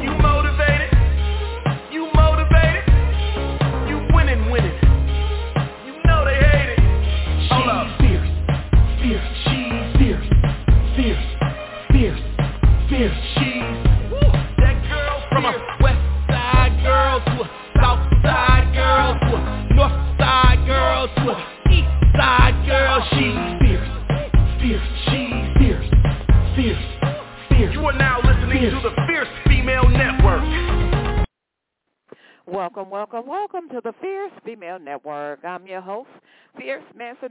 you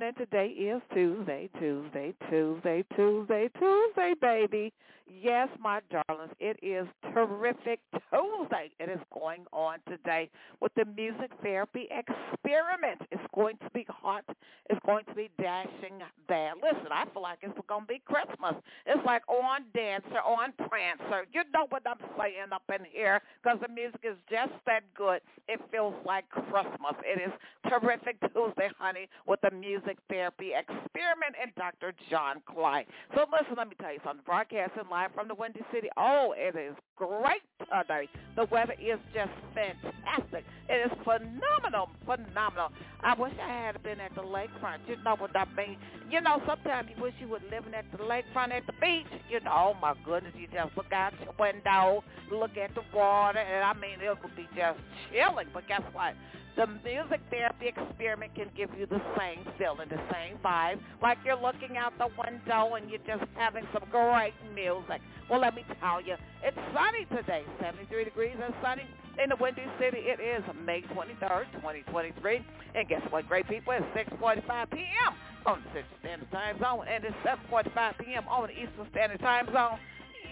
and today is Tuesday, Tuesday, Tuesday, Tuesday, Tuesday, baby. Yes, my darlings, it is terrific Tuesday. It is going on today with the music therapy experiment. It's going to be hot. It's going to be dashing bad. Listen, I feel like it's going to be Christmas. It's like on Dancer, on Prancer. You know what I'm saying up in here because the music is just that good. It feels like Christmas. It is terrific Tuesday, honey, with the music therapy experiment and Dr. John Kline. So listen, let me tell you something. Broadcasting live live from the Windy City. Oh, it is great today. The weather is just fantastic. It is phenomenal, phenomenal. I wish I had been at the lakefront. You know what I mean? You know, sometimes you wish you were living at the lakefront at the beach. You know, oh my goodness, you just look out your window, look at the water, and I mean, it would be just chilling. But guess what? The music therapy experiment can give you the same feeling, the same vibe, like you're looking out the window and you're just having some great music. Well, let me tell you, it's sunny today, 73 degrees and sunny in the Windy City. It is May 23rd, 2023. And guess what, great people? It's 6.45 p.m. on the Central Standard Time Zone, and it's 7.45 p.m. on the Eastern Standard Time Zone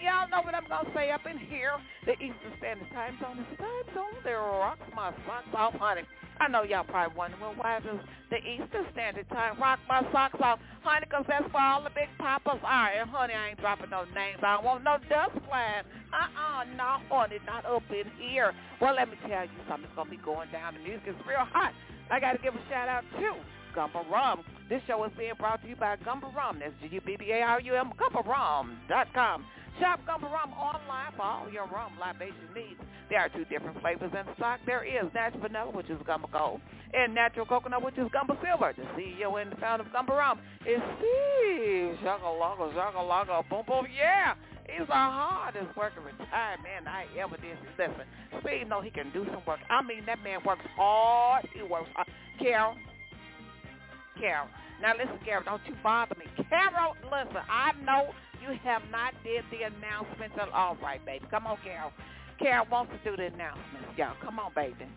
y'all know what I'm going to say up in here. The Eastern Standard Time Zone is the time zone that rocks my socks off, honey. I know y'all probably wondering, well, why does the Eastern Standard Time rock my socks off? Honey, because that's for all the big poppers. All right, honey, I ain't dropping no names. I don't want no dust flying. Uh-uh, no, honey, not up in here. Well, let me tell you something. It's going to be going down. The music is real hot. I got to give a shout-out, too. Gubba Rum. This show is being brought to you by Gubba Rum. That's G-U-B-B-A-R-U-M, GubbaRum.com. Shop Gubba Rum online for all your rum libation needs. There are two different flavors in stock. There is natural vanilla, which is Gubba Gold, and natural coconut, which is Gubba Silver. The CEO and the founder of Gubba Rum is Steve Shagalaga, Shagalaga, boom, boom, yeah. He's the hardest working retired man I ever did. Listen, Steve know he can do some work. I mean, that man works hard. He works hard. Carol, Carol. Now listen, Carol, don't you bother me. Carol, listen, I know you have not did the announcements. at All right, baby. Come on, Carol. Carol wants to do the announcements, y'all. Come on, baby.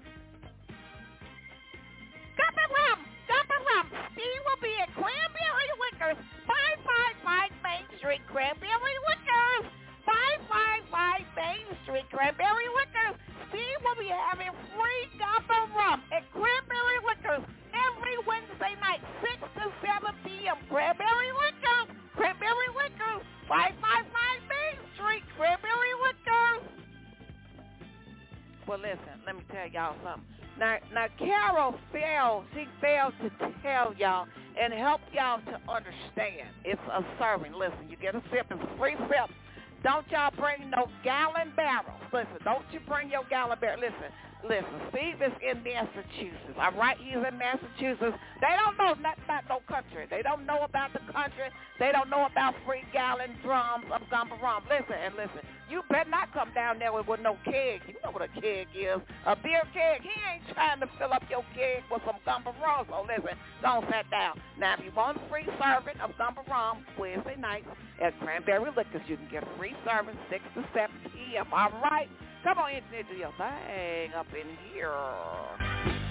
Gubba Rum, Gubba Rum. Steve will be at Cranberry Liquors, 555 Main Street, Cranberry Liquors. 555 Main Street, Cranberry Liquors. Steve will be having free Gubba Rum at Cranberry Liquors every Wednesday night, 6 to 7 p.m. Cranberry Liquors. Cranberry Liquors. 555 Main Street. Cranberry Liquors. Uh? Well, listen, let me tell y'all something. Now, now Carol failed. She failed to tell y'all and help y'all to understand. It's a serving. Listen, you get a sip. It's a free sip. Don't y'all bring no gallon barrels. Listen, don't you bring your gallon barrel. Listen, Listen, Steve is in Massachusetts. All right, he's in Massachusetts. They don't know nothing about no country. They don't know about the country. They don't know about free gallon drums of gumbo rum. Listen and listen. You better not come down there with, with no keg. You know what a keg is. A beer keg. He ain't trying to fill up your keg with some gumbo rum. So listen, don't sit down. Now, if you want free serving of gumbo rum Wednesday nights at Cranberry Liquors, you can get free serving 6 to 7 p.m. All right? Come on, in and do your thing up in here.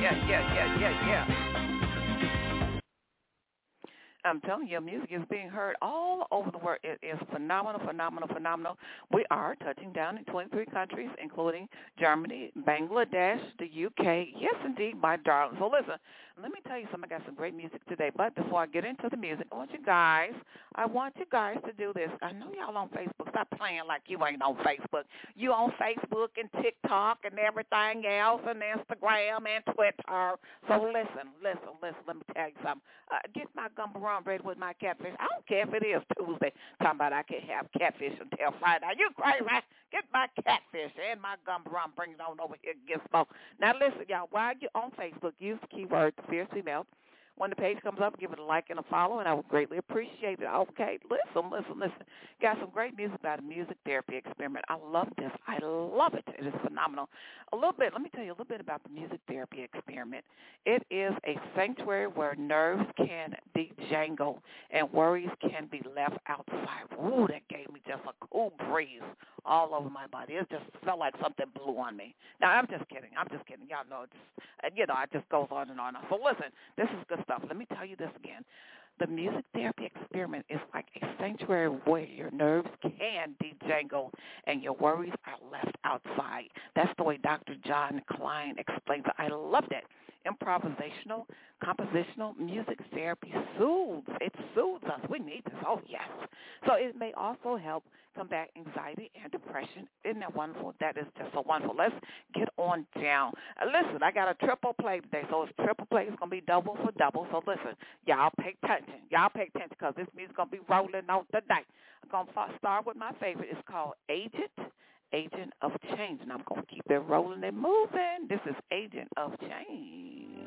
Yeah, yeah, yeah, yeah, yeah. I'm telling you, music is being heard all over the world. It is phenomenal, phenomenal, phenomenal. We are touching down in 23 countries, including Germany, Bangladesh, the UK. Yes, indeed, my darling. So listen, let me tell you something. I got some great music today. But before I get into the music, I want you guys, I want you guys to do this. I know y'all on Facebook. Stop playing like you ain't on Facebook. You on Facebook and TikTok and everything else and Instagram and Twitter. So listen, listen, listen. Let me tell you something. Uh, get my gumbo rum ready with my catfish. I don't care if it is Tuesday. Talking about I can have catfish until Friday. Are you crazy? Get my catfish and my gumbo rum. Bring it on over here. Get smoke. Now listen, y'all. While you're on Facebook, use the keyword Fierce Female when the page comes up, give it a like and a follow, and I would greatly appreciate it. Okay, listen, listen, listen. Got some great music about a music therapy experiment. I love this. I love it. It is phenomenal. A little bit, let me tell you a little bit about the music therapy experiment. It is a sanctuary where nerves can dejangle and worries can be left outside. Ooh, that gave me just a cool breeze all over my body. It just felt like something blew on me. Now, I'm just kidding. I'm just kidding. Y'all know, it's, you know, it just goes on and on. So listen, this is good stuff. Let me tell you this again. The music therapy experiment is like a sanctuary where your nerves can dejangle and your worries are left outside. That's the way Dr. John Kline explains it. I loved that. Improvisational, compositional music therapy soothes. It soothes us. We need this. Oh, yes. So it may also help combat anxiety and depression. Isn't that wonderful? That is just so wonderful. Let's get on down. Uh, listen, I got a triple play today, so it's triple play. It's going to be double for double. So listen, y'all pay attention. Y'all pay attention because this music's going to be rolling out today. I'm going to start with my favorite. It's called Agent Agent of Change, and I'm going to keep it rolling and moving. This is Agent of Change.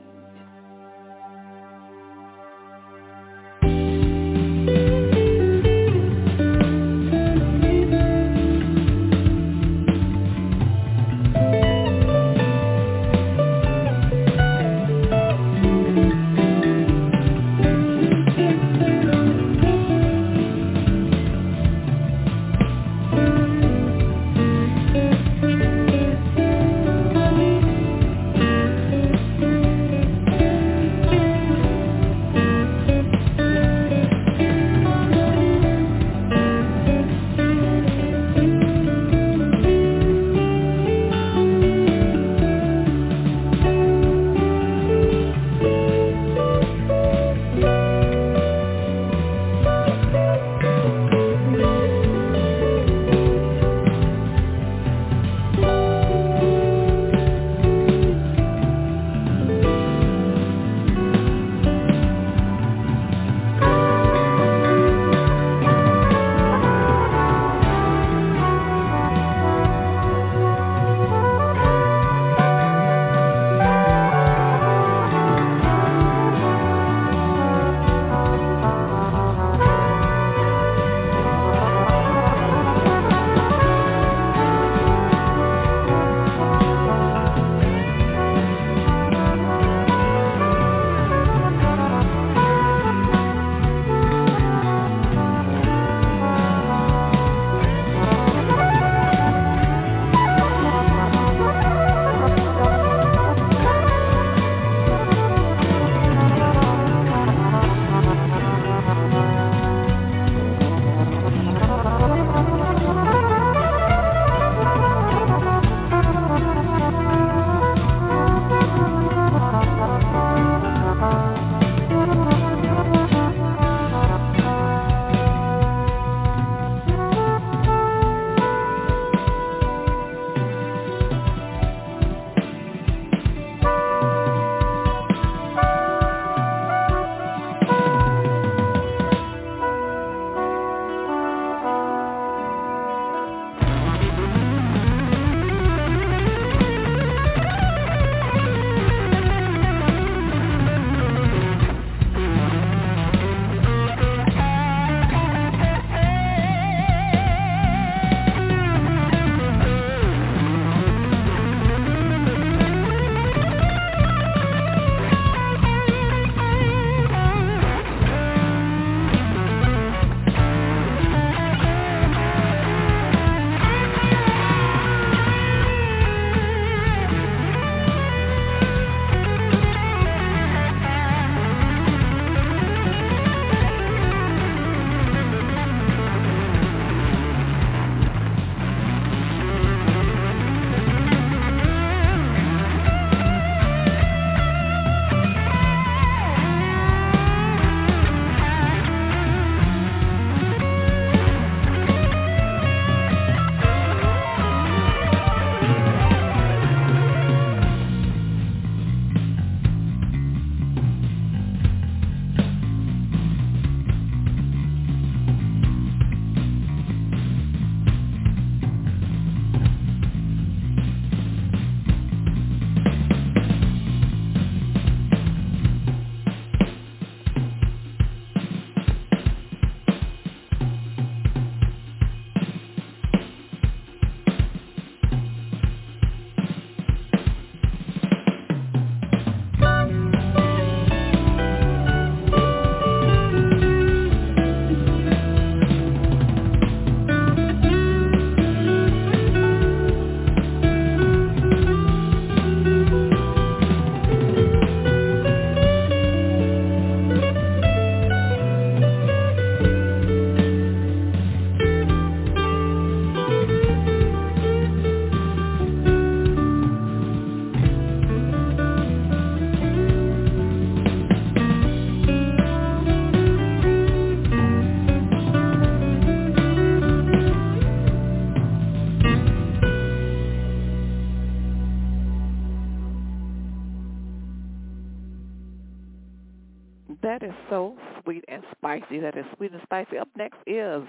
Spicy. That is sweet and spicy. Up next is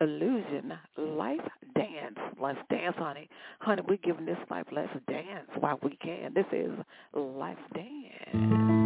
Illusion Life Dance. Let's dance, honey. Honey, we're giving this life. Let's dance while we can. This is Life Dance.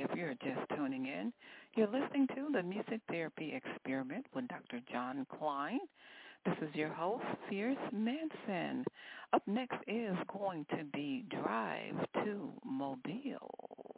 If you're just tuning in, you're listening to the Music Therapy Experiment with Dr. John Kline. This is your host, Fierce Manson. Up next is going to be Drive to Mobile.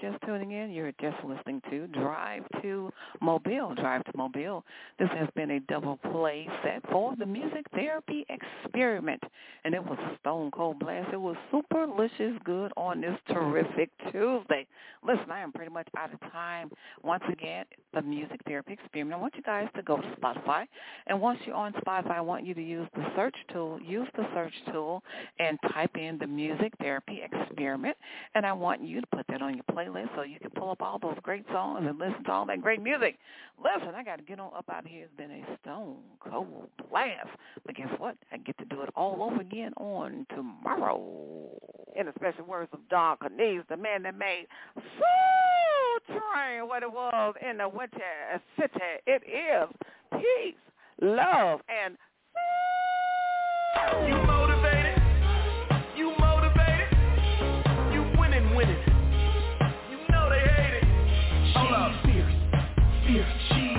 Just tuning in, you're just listening to Drive to Mobile. Drive to Mobile. This has been a double play set for the Music Therapy Experiment, and it was a stone cold blast. It was super licious good on this terrific Tuesday. Listen, I am pretty much out of time. Once again, the Music Therapy Experiment. I want you guys to go to Spotify, and once you're on Spotify, I want you to use the search tool. Use the search tool and type in the Music Therapy Experiment, and I want you to put that on your playlist so you can pull up all those great songs and listen to all that great music. Listen, I got to get on up out of here. It's been a stone cold blast. But guess what? I get to do it all over again on tomorrow. In the special words of Don Cornelius, the man that made Soul Train what it was in the winter city. It is peace, love, and you winning. You